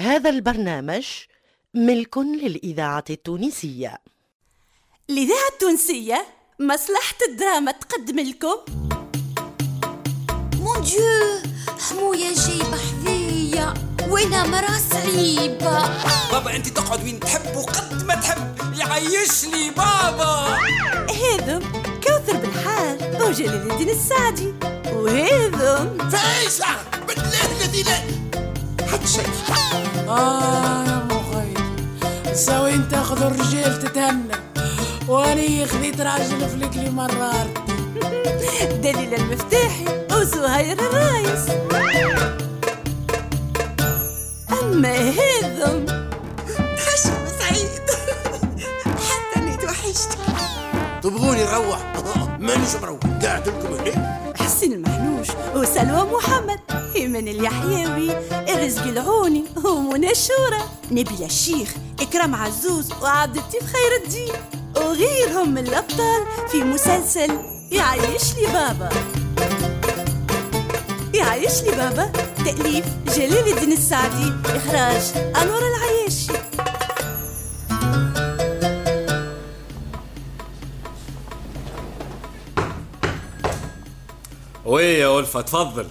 هذا البرنامج ملك للإذاعة التونسية. الإذاعة التونسية مصلحة الدراما تقدم لكم. مون ديو حموية جايبة حذية وأنا مرا صعيبة. بابا أنت تقعد وين تحب وقد ما تحب. يعيش لي بابا. هذم كوثر بالحال وجلال الدين السعدي. وهذم فايسة بالله الذي لا. سوي انت تاخذ الرجال تتهنى. واني خذيت راجل فلكلي مرار. دليل المفتاحي وزهير الرايس. أما هذم حشم سعيد حتى اني توحشت تبغوني نروح؟ مانيش مروح. قاعد لكم هنا. حسين المحنوش وسلوى محمد إيمان اليحيوي. الرزق العوني ومنى الشورى. نبيل الشيخ إكرام عزوز وعبد اللطيف خير الدين. وغيرهم من الأبطال في مسلسل يعيش لي بابا. يعيش لي بابا. تأليف جلال الدين السعدي. إخراج أنور العياشي. oui يا ألفة تفضل.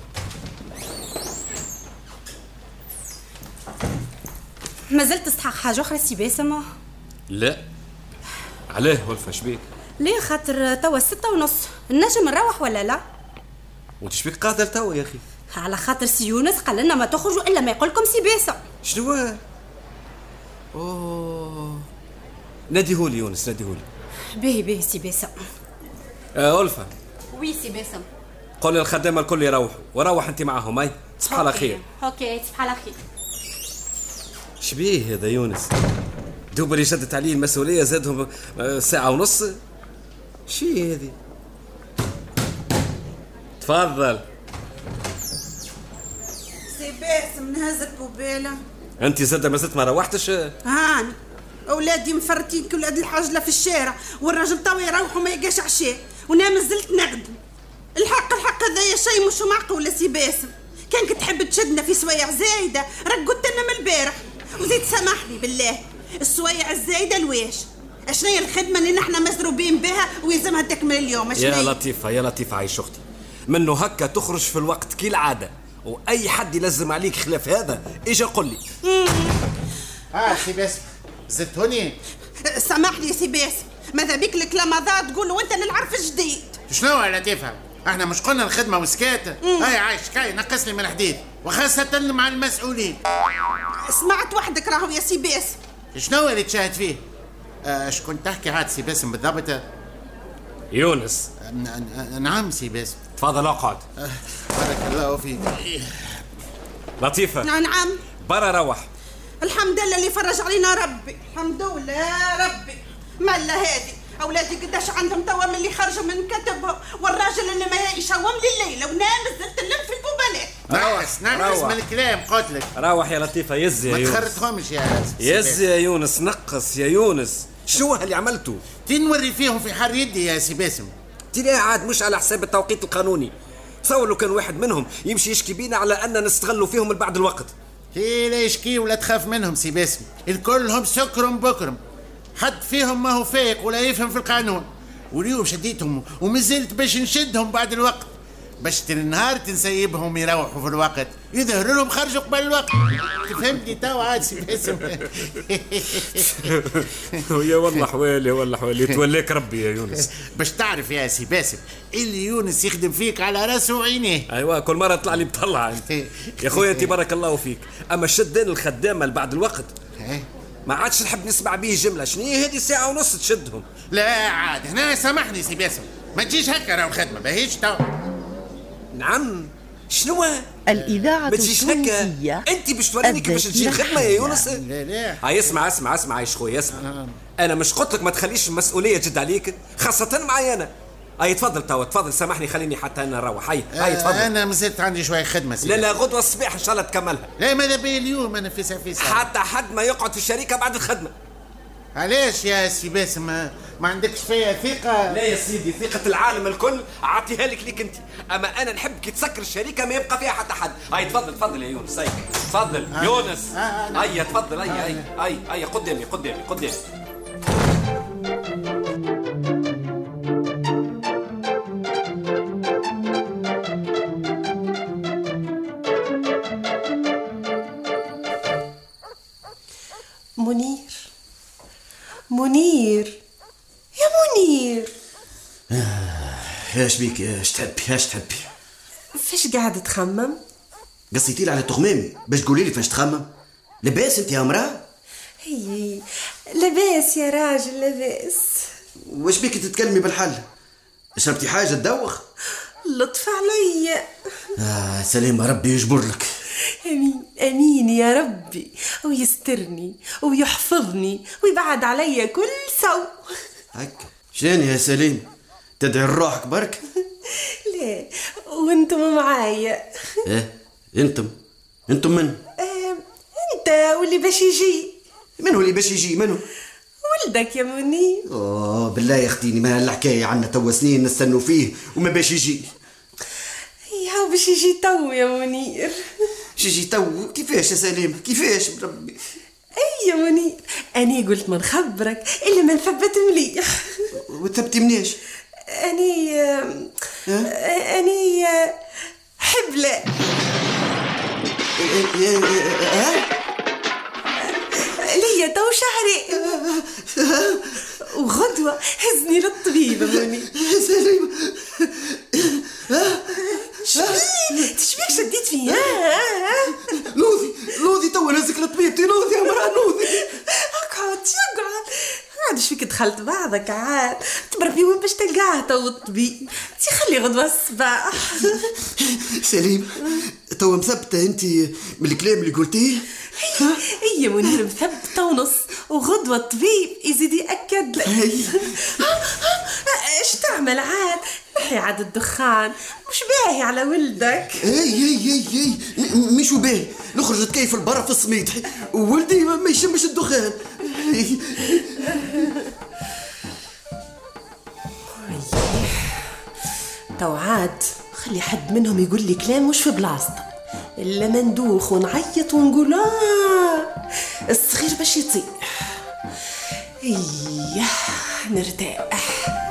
ما زلت تستحق حاجة أخرى سي باسم؟ لا. علاه ألفة شبيك ليه؟ خاطر توا ستة ونص. نجم نروح ولا لا؟ وانت شبيك قاعدة لتوا يا أخي؟ على خاطر سي يونس قال لنا ما تخرجوا إلا ما يقولكم سي باسم. شنو؟ أوه. ناديهولي يونس ناديهولي باهي باهي سي باسم. آه ألفة. oui سي باسم. قول للخدامة الكل يروحوا وروح أنت معاهم أي صباح على خير. OK صباح على خير. شبيه هذا يونس. دوب اللي شدت عليه المسؤولية زادهم آه، ساعة ونص. شي هذه. تفضل. سي باسم نهز البوبيلة أنت زاد ما زلت ما روحتش؟ هاني أولادي مفرتين كل قد الحاجلة في الشارع والراجل توا يروحوا ما يلقاش عشاء وأنا مازلت نخدم الحق الحق هذايا شيء مش معقول سي باسم. كانك تحب تشدنا في سوايع زايدة راك قلت لنا من البارح. وزيد سامحني بالله. السوايع الزايدة الواش أشنو هي الخدمة اللي نحن مزروبين بها ويلزمها تكمل اليوم؟ أشنو يا هي؟ لطيفة يا لطيفة عايش أختي. منه هكا تخرج في الوقت كي العادة. وأي حد يلزم عليك خلاف هذا إجا قل لي. آه سي باسم. زدتوني؟ سامحني يا سي باسم. ماذا بيك الكلام هذا؟ تقول وانت اللي العرف جديد شنو يا لطيفة؟ إحنا مش قلنا الخدمة وسكات هاي عايش كاي نقص لي من حديد. وخاصة مع المسؤولين. سمعت وحدك راهو يا سي باسم شنو اللي تشاهد فيه؟ آه، شكون تحكي؟ عاد سي باسم بالضبط. يونس. نعم سي باسم تفضل اقعد. آه، بارك الله فيك. لطيفة. نعم برا روح. الحمد لله اللي فرج علينا ربي. الحمد لله يا ربي ملا هذه أولادي قداش عندهم توا من اللي خرجوا من كتبهم والراجل اللي ما يشوم لي الليلة ونام زلت نلم في البوبالات نقص روح. من الكلام قلت لك. روح يا لطيفة يز يا ما يونس. تخرجهمش يا سي يز. يا يونس نقص يا يونس. شو اللي عملته تنوري فيهم في حر يدي يا سي باسم. تلاقي عاد مش على حساب التوقيت القانوني. تصور لو كان واحد منهم يمشي يشكي بينا على أن نستغلوا فيهم بعد الوقت. هي لا يشكي ولا تخاف منهم سي باسم. الكلهم سكرم بكرم. حد فيهم ما هو فايق ولا يفهم في القانون. واليوم شديتهم ومازلت باش نشدهم بعد الوقت. باش النهار تنسيبهم يروحوا في الوقت. يظهر لهم خرجوا قبل الوقت. تفهمني تو عاد سي باسم. يا والله حوالي والله حوالي. يتولاك ربي يا يونس. باش تعرف يا سي باسم اللي يونس يخدم فيك على راسه وعينيه أيوه كل مرة طلع لي بطلع أنت. يا خويا انت بارك الله فيك. أما شدان الخدامة بعد الوقت. إيه؟ ما عادش نحب نسمع به جملة. شنو هي هذه ساعة ونص تشدهم؟ لا عاد هنا سامحني سي باسم. ما تجيش هكا راهو الخدمه باهيش تو. نعم. شنو؟ الإذاعة ما تجيش هكا. التونسية أنت باش توريني كيفاش تجي الخدمه يا. يونس؟ لا لا هاي اسمع اسمع اسمع يا خويا اسمع. أنا مش قلت لك ما تخليش المسؤوليه جد عليك خاصة معي أنا. هاي تفضل توا تفضل سامحني خليني حتى أنا نروح. هاي هاي آه، تفضل. أنا مازلت عندي شوية خدمة سي لا لا غدوة الصباح إن شاء الله تكملها. لا ماذا بيا اليوم؟ أنا في في حتى حد ما يقعد في الشركة بعد الخدمة. علاش يا سي باسم؟ ما, عندكش فيا ثقة؟ لا يا سيدي ثقة العالم الكل. أعطيها لك ليك أنت. أما أنا نحب كي تسكر الشركة ما يبقى فيها حتى حد. هاي تفضل تفضل يا يونس. هاي تفضل. آه. يونس. آه، آه، هيا تفضل. هيا هيا هيا هيا قدامي قدامي قدامي. إيش بيك؟ إيش تحبي إيش تحبي فاش قاعد تخمم؟ قصيتي لي على تخمامي باش تقولي لي فاش تخمم؟ لباس أنت يا مراه هي لاباس يا راجل لاباس واش بيك تتكلمي بالحل؟ شربتي حاجة تدوخ؟ لطف عليا آه سلامة ربي يجبر لك. أمين أمين يا ربي. ويسترني ويحفظني ويبعد عليا كل سوء. هكا. شاني يا سليم؟ تدعي لروحك برك؟ لا وأنتم معايا إيه؟ أنتم؟ أنتم من؟ آم، انت واللي باش يجي. من هو اللي باش يجي؟ منو؟ ولدك يا منير اوه بالله يا أختي ما الحكاية عنا توا سنين نستنوا فيه وما باش يجي. يا باش يجي تو يا منير. باش يجي تو؟ كيفاش يا سليم؟ كيفاش بربي؟ أي يا منير أني قلت ما نخبرك إلا ما نثبت مليح. وثبتي منيش أني آه، حبلة. ليا تو شهري وغدوة. هزني للطبيب يا منير سليم تشبيك شديت فيا؟ لوذي لوذي تو نهزك لطبيبتي. لوذي يا مراه لوذي. أقعد اقعد عاد فيك دخلت بعضك؟ عاد. تبربي وين باش تلقاه؟ تو الطبيب تي خلي غدوة الصباح. سليم تو مثبته انت من الكلام اللي قلتيه؟ هي منير مثبتة ونص وغدوة الطبيب يزيد يأكد. لك. إيش تعمل عاد؟ نحي عاد الدخان. مش باهي على ولدك. اي اي اي اي مش وباهي نخرج نتكيف البرا في السميد وولدي ما ما يشمش الدخان. تو عاد خلي حد منهم يقول لي كلام مش في بلاصته إلا ما ندوخ ونعيط ونقول آه الصغير باش يطيح. إيه نرتاح.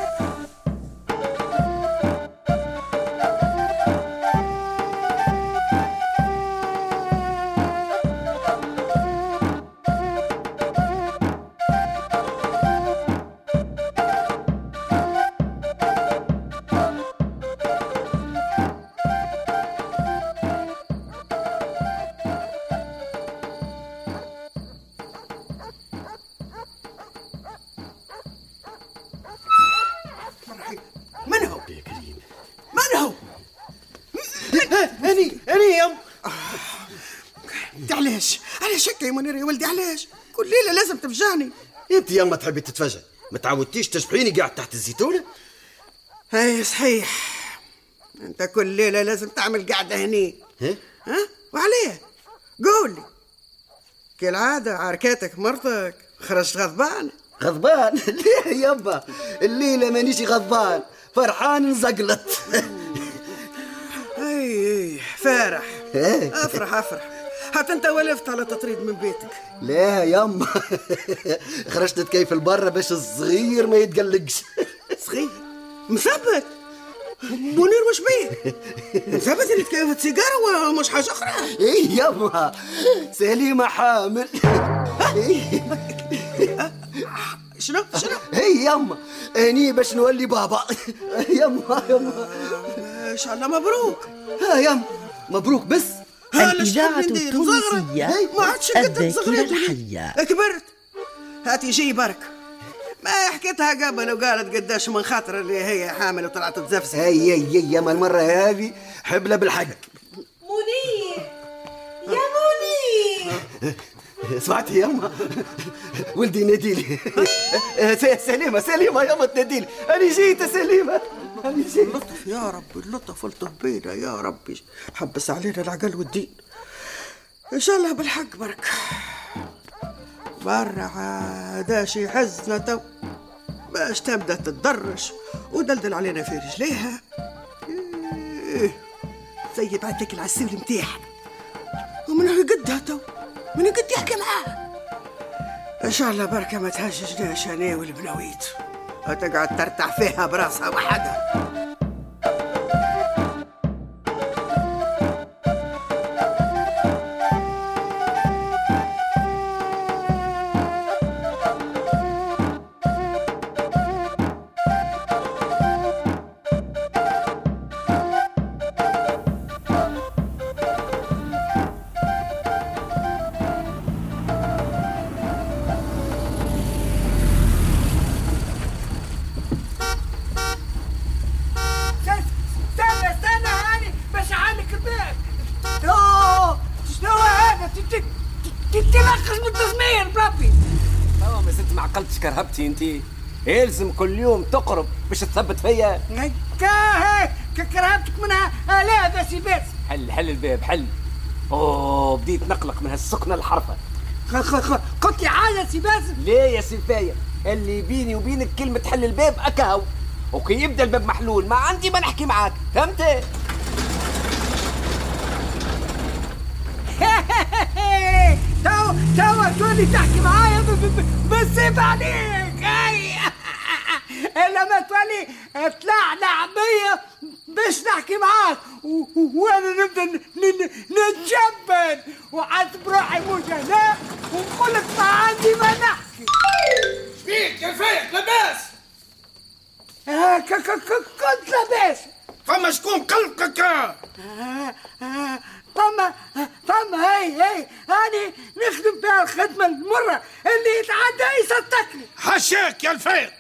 هكا يا منير يا ولدي علاش؟ كل ليله لازم تفجعني. انت يما تحبي تتفجع. ما تعودتيش تشبحيني قاعد تحت الزيتونه اي صحيح. انت كل ليلة لازم تعمل قعده هني. ها؟ ها؟ وعليه؟ قول لي. كالعادة عركاتك مرتك. خرجت غضبان. غضبان؟ ليه يابا؟ الليلة مانيش غضبان. فرحان نزقلط أي أي. فارح. إيه. أفرح أفرح. حتى انت ولفت على تطريد من بيتك. لا يما خرجت كيف البرة باش الصغير ما يتقلقش. صغير؟ مثبت. منير وش بيه؟ مثبت اللي تكيفت سيجاره ومش حاجة أخرى. إيه يما سليمة حامل. إيه. شنو؟ شنو هي يما اني باش نولي بابا. يما يما إن شاء الله مبروك. ها يما مبروك بس. الإذاعة؟ التونسية. ما عادش الذاكرة. الحية كبرت. هاتي جي برك ما حكيتها قبل وقالت قداش من خاطر اللي هي حامل وطلعت تزفزف. هي هي يما المرة هذه حبلة بالحق. منير يا منير. سمعتي يما ولدي ناديلي. سليمة سليمة يما تناديلي أنا جيت سليمة. اللطف يا ربي اللطف والطف بينا يا ربي حبس علينا العقل والدين. إن شاء الله بالحق برك برا عاد شي حزنا تو باش تبدأ تتدرش ودلدل علينا في رجليها. إيه، زي بعتك العسول متاعها ومن قدها تو؟ من قد يحكي معاها إن شاء الله بركة ما تهججناش أنا والبنويت. وتقعد ترتع فيها براسها وحدها. تنقص من التسمير بربي آه ما زلت ما عقلتش كرهبتي انت يلزم كل يوم تقرب باش تثبت فيا. كرهبتك منها الاف يا سي باس حل حل الباب حل. أوه بديت نقلق من هالسكنة الحرفة. قلت لي حاجة سي باسم ليه يا سيفاية اللي بيني وبينك كلمة حل الباب أكاو. وكي يبدأ الباب محلول ما عندي ما نحكي معاك. فهمت؟ تو تولي تحكي معايا بالسيف عليك أي. إلا ما تولي تلعلع بيا باش نحكي معاك. وأنا نبدأ نتجبن وعاتب روحي مش هنا ونقول لك ما عندي ما نحكي. يا فايق لاباس. آه، ك- ك- ك- كنت لاباس. فما شكون قلقك؟ آه، آه، فما فما هي هي. هاني نخدم فيها الخدمة المرة اللي يتعدى يصدقني. حشاك يا الفايق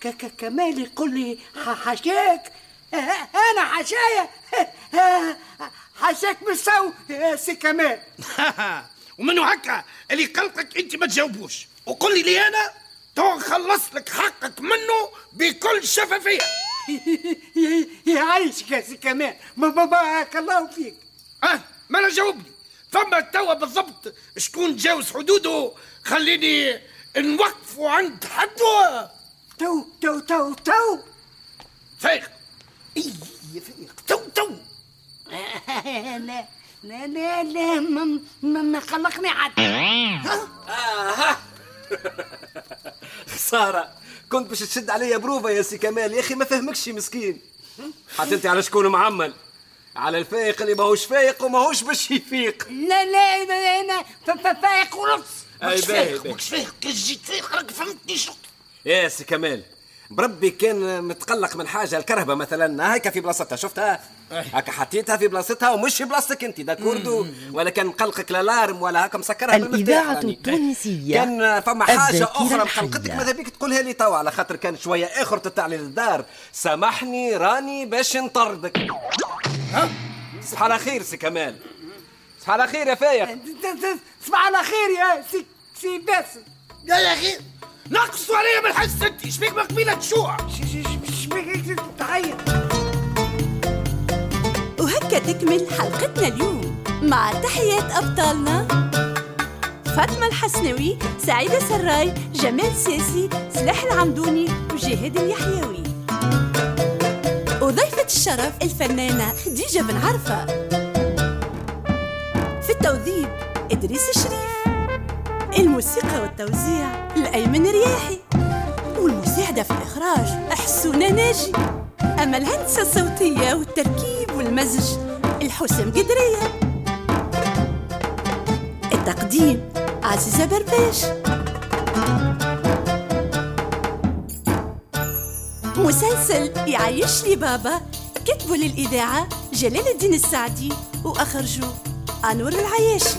ك ك كمال يقول لي ح- حشاك آه، أنا حشايا حشاك بالسو سي كمال. ومنو هكا اللي قلقك انت ما تجاوبوش. وقل لي أنا تو نخلص لك حقك منه بكل شفافية. يعيشك يا سي كمال ما ما بارك الله فيك. آه ما أنا جاوبني. فما توا بالضبط شكون تجاوز حدوده خليني نوقفه عند حده تو تو تو تو. فايق. إي يا فايق. تو تو. لا لا لا لا ما ما ما خلقني حد آه. خسارة كنت باش تشد عليا بروفة يا سي كمال. يا أخي ما فهمكش مسكين. حتى أنت على شكون معمل؟ على الفايق اللي ماهوش فايق وماهوش باش يفيق. لا لا أنا أنا فايق ونص باهي فايق. ماكش فايق كي جيت فايق راك فهمتني شو؟ يا سي كمال بربي كان متقلق من حاجة الكرهبة مثلا. هيك في بلاصتها شفتها؟ هكا حطيتها في بلاصتها ومش في بلاصتك أنت داكوردو ولا كان مقلقك الالارم ولا هكا مسكرها الإذاعة يعني. التونسية كان فما أخرى الحية. مقلقتك ماذا بيك تقولها لي توا على خاطر كان شوية آخر تطلع لي للدار. سامحني راني باش نطردك. ها؟ صباح على خير سي كمال. صباح على خير يا فايق. صباح على خير يا سي سي باسم يا أخي نقصوا عليا من الحس انت. شبيك ما قبيله تشوع شبيك تعيط؟ وهكا تكمل حلقتنا اليوم مع تحيات أبطالنا. فاطمة الحسنوي سعيدة سراي جمال ساسي سلاح العمدوني وجهاد اليحيوي. وضيفة الشرف الفنانة خديجة بن عرفة. في التوظيف إدريس الشريف. الموسيقى والتوزيع الأيمن رياحي. والمساعدة في الإخراج حسونة ناجي. أما الهندسة الصوتية والتركيب والمزج الحسام قدرية. التقديم عزيزة برباش. مسلسل يعيش لي بابا كتبوا للإذاعة جلال الدين السعدي وأخرجوا أنور العياشي.